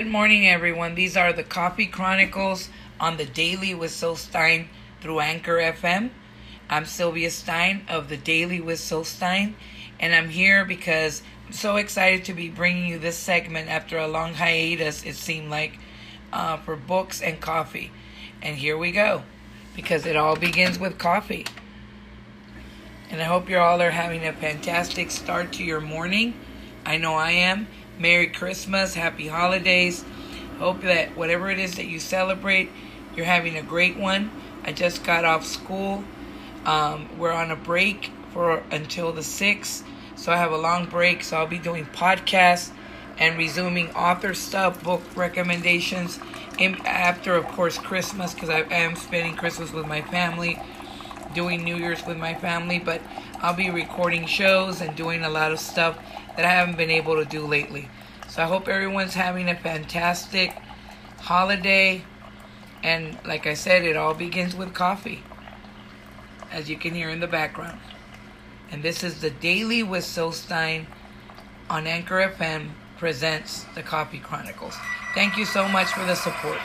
Good morning, everyone. These are the Coffee Chronicles on the Daily with Syl Stein through Anchor FM. I'm Sylvia Stein of the Daily with Syl Stein, and I'm here because I'm so excited to be bringing you this segment after a long hiatus, it seemed like, uh, for books and coffee. And here we go, because it all begins with coffee. And I hope you all are having a fantastic start to your morning. I know I am. Merry Christmas, Happy Holidays. Hope that whatever it is that you celebrate, you're having a great one. I just got off school. Um, we're on a break for until the 6th, so I have a long break. So I'll be doing podcasts and resuming author stuff, book recommendations. In, after, of course, Christmas, because I am spending Christmas with my family, doing New Year's with my family, but I'll be recording shows and doing a lot of stuff that I haven't been able to do lately. So I hope everyone's having a fantastic holiday. And like I said, it all begins with coffee, as you can hear in the background. And this is the Daily with Syl Stein on Anchor FM presents the Coffee Chronicles. Thank you so much for the support.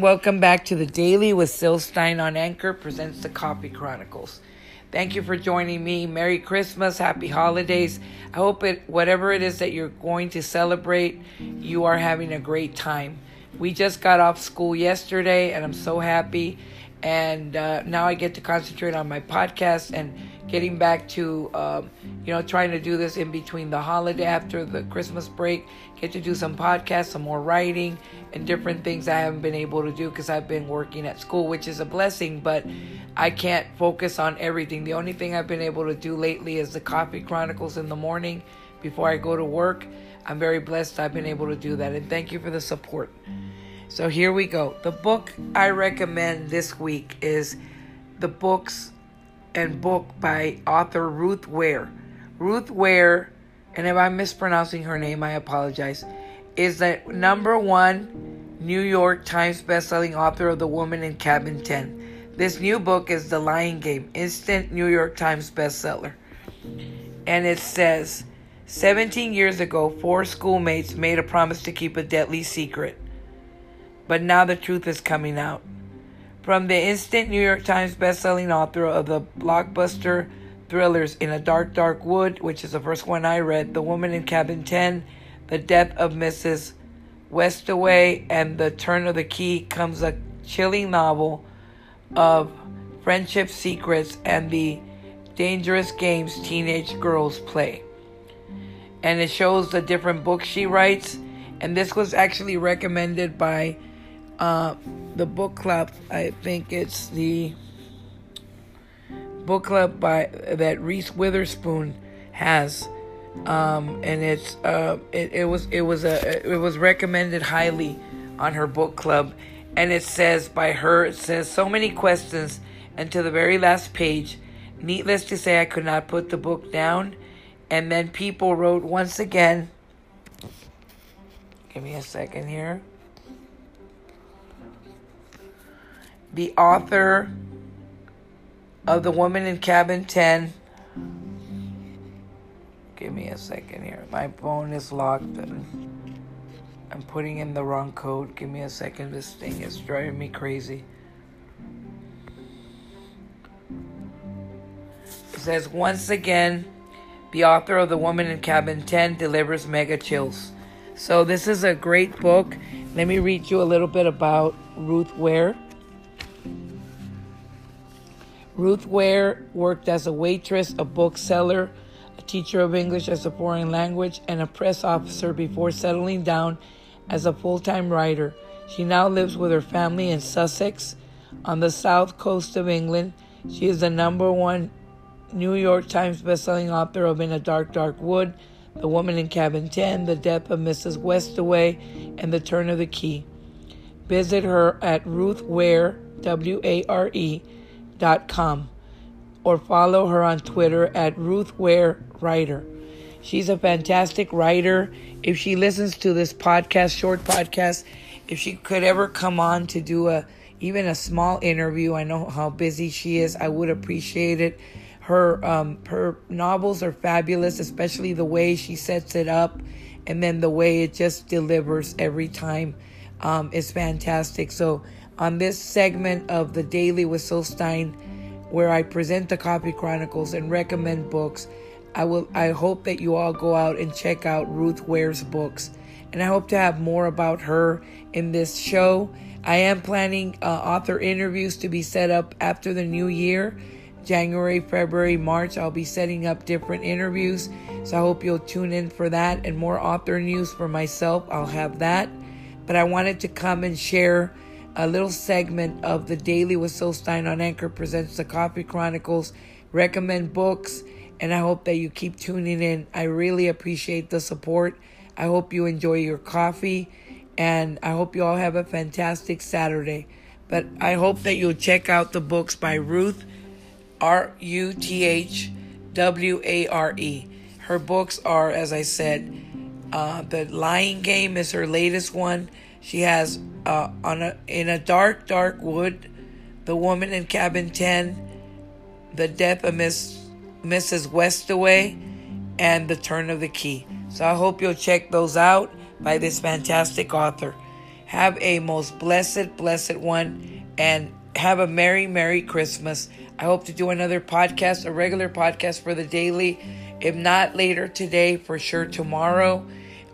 Welcome back to the Daily with Syl Stein on Anchor presents the Coffee Chronicles. Thank you for joining me. Merry Christmas, Happy Holidays. I hope it, whatever it is that you're going to celebrate, you are having a great time. We just got off school yesterday, and I'm so happy. And uh, now I get to concentrate on my podcast and getting back to, um, you know, trying to do this in between the holiday after the Christmas break. Get to do some podcasts, some more writing, and different things I haven't been able to do because I've been working at school, which is a blessing, but I can't focus on everything. The only thing I've been able to do lately is the Coffee Chronicles in the morning before I go to work. I'm very blessed I've been able to do that, and thank you for the support. So here we go. The book I recommend this week is the books and book by author Ruth Ware. Ruth Ware, and if I'm mispronouncing her name, I apologize, is the number one New York Times bestselling author of The Woman in Cabin 10. This new book is The Lying Game, instant New York Times bestseller. And it says 17 years ago, four schoolmates made a promise to keep a deadly secret. But now the truth is coming out. From the instant New York Times bestselling author of the blockbuster thrillers In a Dark, Dark Wood, which is the first one I read, The Woman in Cabin 10, The Death of Mrs. Westaway, and The Turn of the Key comes a chilling novel of friendship secrets and the dangerous games teenage girls play. And it shows the different books she writes. And this was actually recommended by uh, the book club. I think it's the book club by that Reese Witherspoon has, um, and it's uh, it, it was it was a it was recommended highly on her book club, and it says by her it says so many questions, and to the very last page. Needless to say, I could not put the book down, and then people wrote once again. Give me a second here. The author of The Woman in Cabin 10. Give me a second here. My phone is locked and I'm putting in the wrong code. Give me a second. This thing is driving me crazy. It says, once again, the author of The Woman in Cabin 10 delivers mega chills. So, this is a great book. Let me read you a little bit about Ruth Ware. Ruth Ware worked as a waitress, a bookseller, a teacher of English as a foreign language, and a press officer before settling down as a full time writer. She now lives with her family in Sussex on the south coast of England. She is the number one New York Times bestselling author of In a Dark, Dark Wood, The Woman in Cabin 10, The Death of Mrs. Westaway, and The Turn of the Key. Visit her at Ruth Ware, W A R E, dot com or follow her on Twitter at Ruth Ware Writer. She's a fantastic writer. If she listens to this podcast, short podcast, if she could ever come on to do a even a small interview, I know how busy she is. I would appreciate it. Her um, her novels are fabulous, especially the way she sets it up, and then the way it just delivers every time um, is fantastic. So on this segment of the Daily with Stein, where I present the Coffee Chronicles and recommend books. I will I hope that you all go out and check out Ruth Ware's books. And I hope to have more about her in this show. I am planning uh, author interviews to be set up after the new year. January, February, March, I'll be setting up different interviews. So I hope you'll tune in for that and more author news for myself. I'll have that. But I wanted to come and share a little segment of the Daily with Syl Stein on Anchor presents the Coffee Chronicles, recommend books, and I hope that you keep tuning in. I really appreciate the support. I hope you enjoy your coffee, and I hope you all have a fantastic Saturday. But I hope that you'll check out the books by Ruth, R U T H W A R E. Her books are, as I said, uh, The Lying Game is her latest one. She has uh, on a in a dark, dark wood, the woman in cabin ten, the death of Miss Mrs. Westaway, and the turn of the key. So I hope you'll check those out by this fantastic author. Have a most blessed, blessed one, and have a merry, merry Christmas. I hope to do another podcast, a regular podcast for the daily. If not later today, for sure tomorrow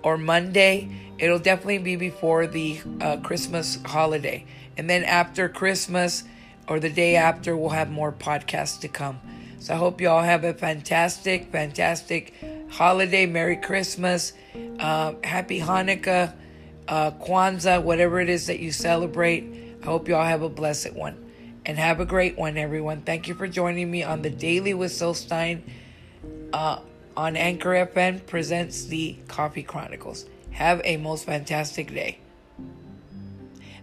or Monday. It'll definitely be before the uh, Christmas holiday. And then after Christmas or the day after, we'll have more podcasts to come. So I hope you all have a fantastic, fantastic holiday. Merry Christmas. Uh, happy Hanukkah, uh, Kwanzaa, whatever it is that you celebrate. I hope you all have a blessed one. And have a great one, everyone. Thank you for joining me on the Daily with Syl Stein uh, on Anchor FM presents the Coffee Chronicles. Have a most fantastic day.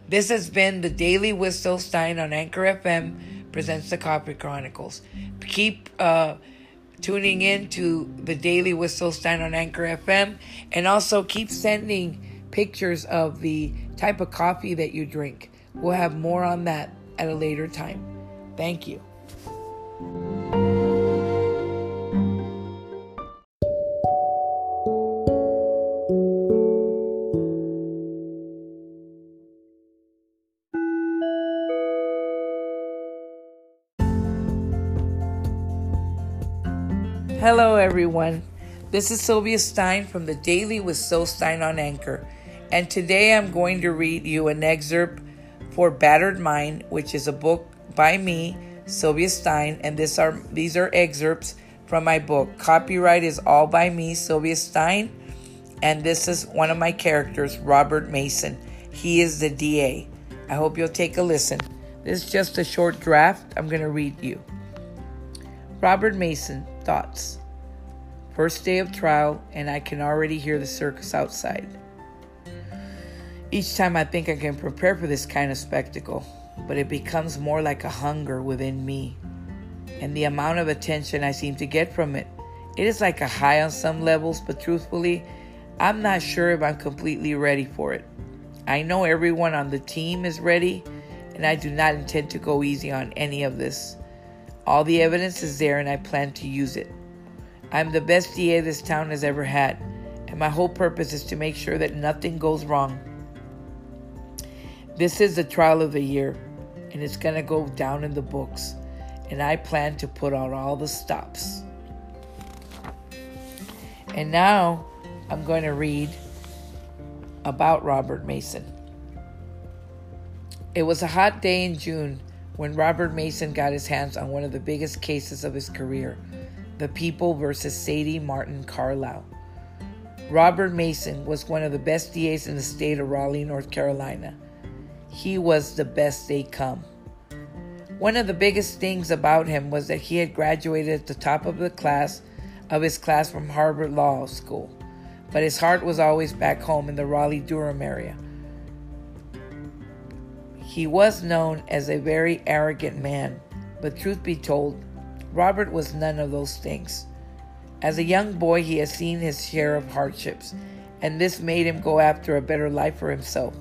This has been the Daily Syl Stein on Anchor FM presents the Coffee Chronicles. Keep uh, tuning in to the Daily Syl Stein on Anchor FM and also keep sending pictures of the type of coffee that you drink. We'll have more on that at a later time. Thank you. Everyone. This is Sylvia Stein from the Daily with Syl Stein on Anchor. And today I'm going to read you an excerpt for Battered Mind, which is a book by me, Sylvia Stein, and this are these are excerpts from my book. Copyright is all by me, Sylvia Stein, and this is one of my characters, Robert Mason. He is the DA. I hope you'll take a listen. This is just a short draft. I'm going to read you. Robert Mason, thoughts. First day of trial, and I can already hear the circus outside. Each time I think I can prepare for this kind of spectacle, but it becomes more like a hunger within me. And the amount of attention I seem to get from it, it is like a high on some levels, but truthfully, I'm not sure if I'm completely ready for it. I know everyone on the team is ready, and I do not intend to go easy on any of this. All the evidence is there, and I plan to use it. I'm the best DA this town has ever had, and my whole purpose is to make sure that nothing goes wrong. This is the trial of the year, and it's going to go down in the books, and I plan to put on all the stops. And now I'm going to read about Robert Mason. It was a hot day in June when Robert Mason got his hands on one of the biggest cases of his career the People versus Sadie Martin Carlisle. Robert Mason was one of the best DAs in the state of Raleigh, North Carolina. He was the best they come. One of the biggest things about him was that he had graduated at the top of the class of his class from Harvard Law School, but his heart was always back home in the Raleigh Durham area. He was known as a very arrogant man, but truth be told, Robert was none of those things. As a young boy, he had seen his share of hardships, and this made him go after a better life for himself.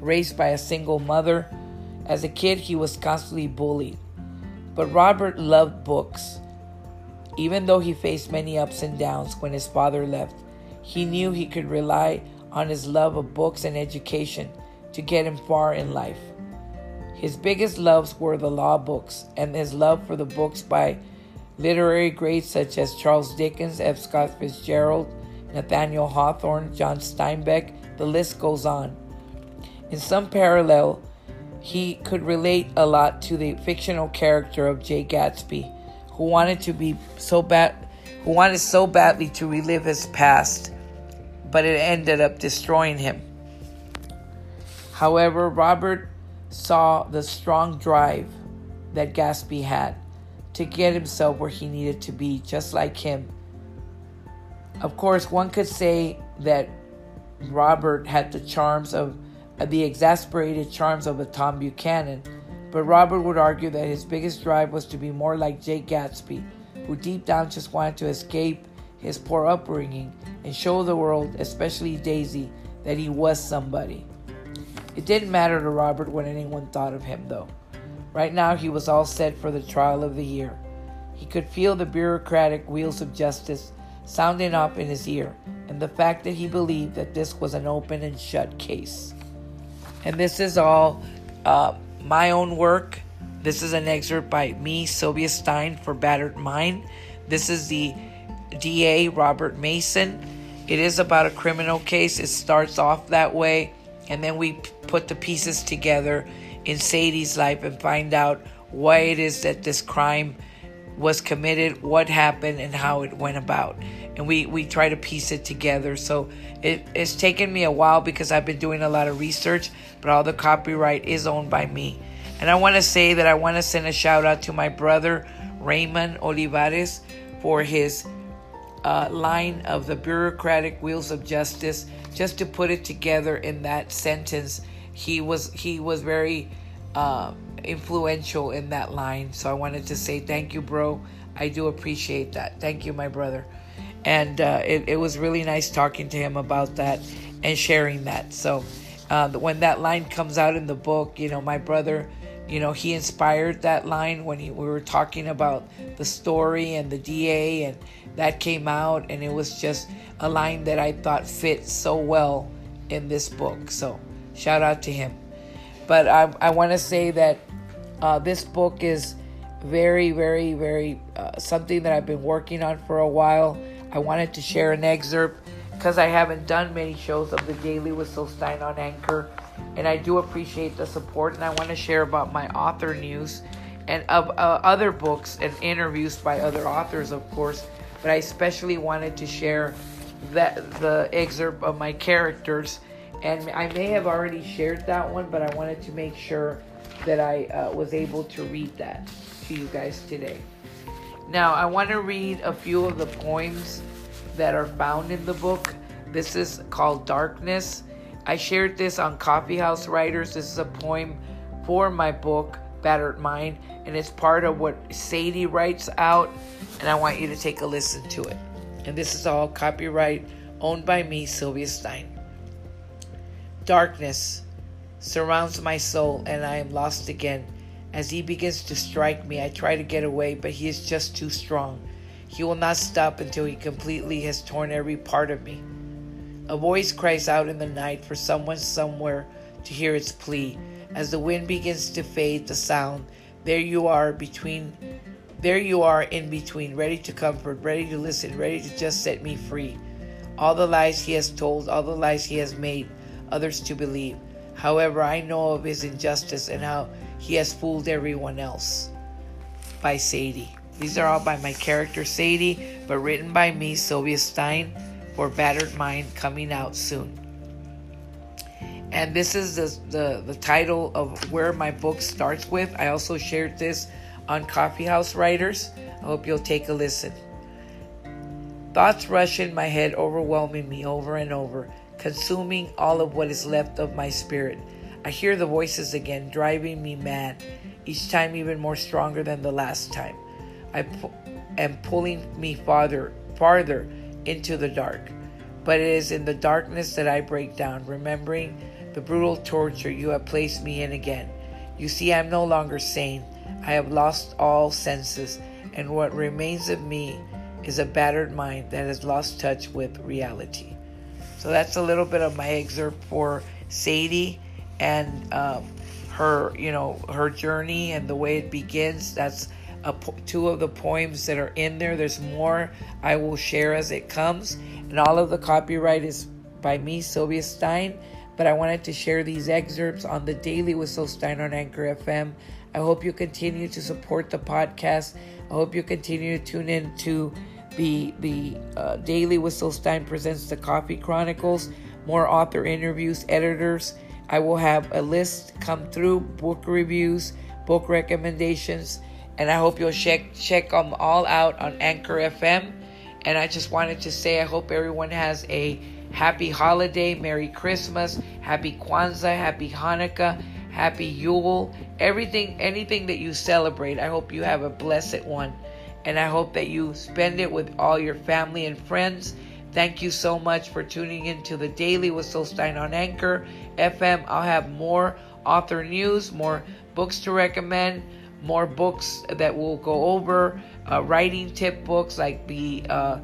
Raised by a single mother, as a kid, he was constantly bullied. But Robert loved books. Even though he faced many ups and downs when his father left, he knew he could rely on his love of books and education to get him far in life. His biggest loves were the law books and his love for the books by literary greats such as Charles Dickens, F. Scott Fitzgerald, Nathaniel Hawthorne, John Steinbeck, the list goes on. In some parallel, he could relate a lot to the fictional character of Jay Gatsby, who wanted to be so bad who wanted so badly to relive his past, but it ended up destroying him. However, Robert saw the strong drive that Gatsby had to get himself where he needed to be, just like him. Of course, one could say that Robert had the charms of the exasperated charms of a Tom Buchanan, but Robert would argue that his biggest drive was to be more like Jay Gatsby, who deep down just wanted to escape his poor upbringing and show the world, especially Daisy, that he was somebody. It didn't matter to Robert what anyone thought of him, though. Right now, he was all set for the trial of the year. He could feel the bureaucratic wheels of justice sounding up in his ear, and the fact that he believed that this was an open and shut case. And this is all uh, my own work. This is an excerpt by me, Sylvia Stein, for Battered Mind. This is the DA, Robert Mason. It is about a criminal case. It starts off that way, and then we put the pieces together in Sadie's life and find out why it is that this crime was committed, what happened, and how it went about. And we, we try to piece it together. So it, it's taken me a while because I've been doing a lot of research, but all the copyright is owned by me. And I want to say that I want to send a shout out to my brother, Raymond Olivares, for his uh, line of the bureaucratic wheels of justice. Just to put it together in that sentence he was he was very uh, influential in that line. So I wanted to say thank you, bro. I do appreciate that. Thank you, my brother. And uh, it, it was really nice talking to him about that and sharing that. So uh, when that line comes out in the book, you know, my brother, you know, he inspired that line when he, we were talking about the story and the DA, and that came out, and it was just a line that I thought fit so well in this book. So Shout out to him. But I, I want to say that uh, this book is very, very, very uh, something that I've been working on for a while. I wanted to share an excerpt because I haven't done many shows of the Daily Syl Stein on Anchor, and I do appreciate the support. And I want to share about my author news and of uh, other books and interviews by other authors, of course. But I especially wanted to share that the excerpt of my characters and I may have already shared that one, but I wanted to make sure that I uh, was able to read that to you guys today. Now, I want to read a few of the poems that are found in the book. This is called Darkness. I shared this on Coffee House Writers. This is a poem for my book, Battered Mind, and it's part of what Sadie writes out, and I want you to take a listen to it. And this is all copyright owned by me, Sylvia Stein. Darkness surrounds my soul, and I am lost again. As he begins to strike me, I try to get away, but he is just too strong. He will not stop until he completely has torn every part of me. A voice cries out in the night for someone somewhere to hear its plea. As the wind begins to fade the sound, there you are between there you are in between, ready to comfort, ready to listen, ready to just set me free. All the lies he has told, all the lies he has made, others to believe. However, I know of his injustice and how he has fooled everyone else. By Sadie. These are all by my character Sadie, but written by me, Sylvia Stein, for Battered Mind, coming out soon. And this is the, the, the title of where my book starts with. I also shared this on Coffee House Writers. I hope you'll take a listen. Thoughts rush in my head, overwhelming me over and over consuming all of what is left of my spirit. I hear the voices again, driving me mad, each time even more stronger than the last time. I pu- am pulling me farther, farther into the dark. But it is in the darkness that I break down, remembering the brutal torture you have placed me in again. You see, I'm no longer sane. I have lost all senses, and what remains of me is a battered mind that has lost touch with reality. So that's a little bit of my excerpt for Sadie and um, her, you know, her journey and the way it begins. That's a, two of the poems that are in there. There's more I will share as it comes, and all of the copyright is by me, Sylvia Stein. But I wanted to share these excerpts on the Daily with Syl Stein on Anchor FM. I hope you continue to support the podcast. I hope you continue to tune in to the the uh, Daily with Syl Stein presents the Coffee Chronicles. More author interviews, editors. I will have a list come through, book reviews, book recommendations, and I hope you'll check check them all out on Anchor FM. And I just wanted to say I hope everyone has a happy holiday, Merry Christmas, Happy Kwanzaa, Happy Hanukkah, Happy Yule, everything, anything that you celebrate. I hope you have a blessed one. And I hope that you spend it with all your family and friends. Thank you so much for tuning in to the Daily with Syl Stein on Anchor FM. I'll have more author news, more books to recommend, more books that we'll go over, uh, writing tip books like the uh,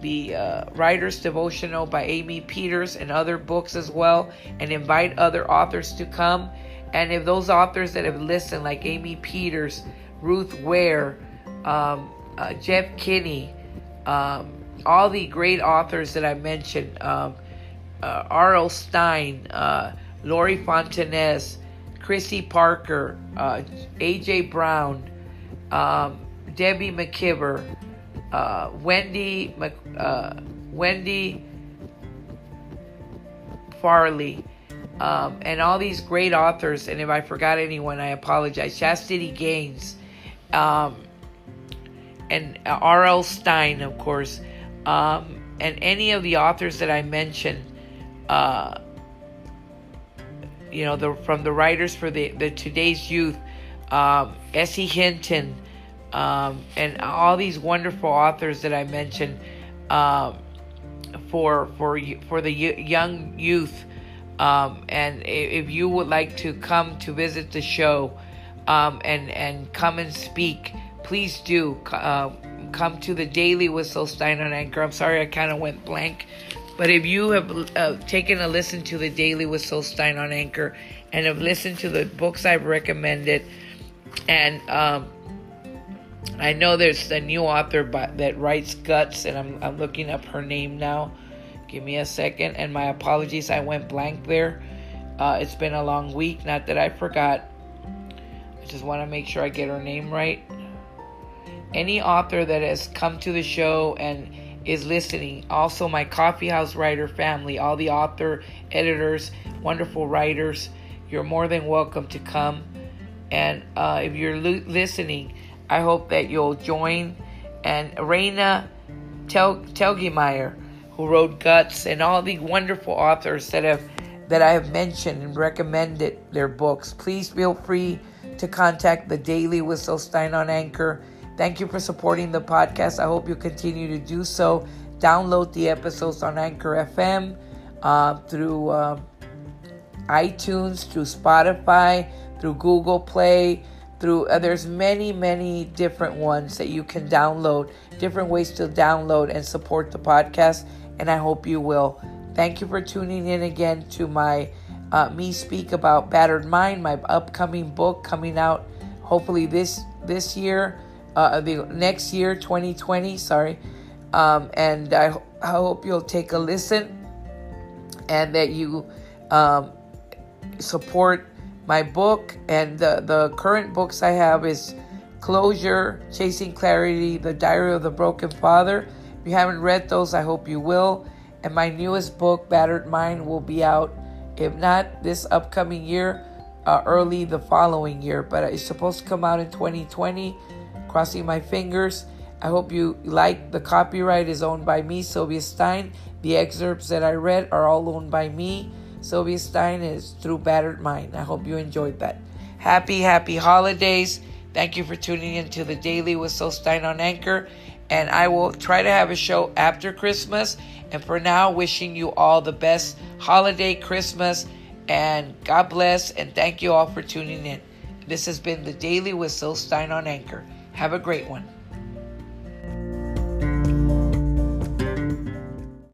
the uh, Writer's Devotional by Amy Peters and other books as well, and invite other authors to come. And if those authors that have listened, like Amy Peters, Ruth Ware, um, uh, Jeff Kinney, um, all the great authors that I mentioned, um, uh, R.L. Stine, uh, Laurie Fontanez, Chrissy Parker, uh, A.J. Brown, um, Debbie McKibber, uh, Wendy uh, Wendy Farley, um, and all these great authors. And if I forgot anyone, I apologize. Chastity Gaines, um, and R.L. Stine, of course, um, and any of the authors that I mentioned. Uh, you know, the from the writers for the, the today's youth, um, S.E. Hinton, um, and all these wonderful authors that I mentioned um, for for for the young youth. Um, and if you would like to come to visit the show um, and and come and speak, please do uh, come to the Daily with Syl Stein on Anchor. I'm sorry I kind of went blank, but if you have uh, taken a listen to the Daily with Syl Stein on Anchor and have listened to the books I've recommended and um, I know there's a new author that writes Guts, and I'm, I'm looking up her name now. Give me a second, and my apologies, I went blank there. Uh, it's been a long week, not that I forgot. I just want to make sure I get her name right. Any author that has come to the show and is listening, also my coffee house writer family, all the author, editors, wonderful writers, you're more than welcome to come. And uh, if you're lo- listening, I hope that you'll join. And Raina Tel- Telgemeier, who wrote Guts, and all the wonderful authors that have that I have mentioned and recommended their books. Please feel free to contact the Daily with Syl Stein on Anchor. Thank you for supporting the podcast. I hope you continue to do so. Download the episodes on Anchor FM uh, through uh, iTunes, through Spotify, through Google Play through uh, there's many many different ones that you can download different ways to download and support the podcast and i hope you will thank you for tuning in again to my uh, me speak about battered mind my upcoming book coming out hopefully this this year uh, the next year 2020 sorry um, and I, I hope you'll take a listen and that you um, support my book and the, the current books I have is Closure, Chasing Clarity, The Diary of the Broken Father. If you haven't read those, I hope you will. And my newest book, Battered Mind, will be out, if not this upcoming year, uh, early the following year. But it's supposed to come out in 2020. Crossing my fingers. I hope you like the copyright is owned by me, Sylvia Stein. The excerpts that I read are all owned by me. Sylvia Stein is through Battered Mind. I hope you enjoyed that. Happy, happy holidays. Thank you for tuning in to the Daily with Syl Stein on Anchor. And I will try to have a show after Christmas. And for now, wishing you all the best holiday Christmas. And God bless. And thank you all for tuning in. This has been the Daily with Syl Stein on Anchor. Have a great one.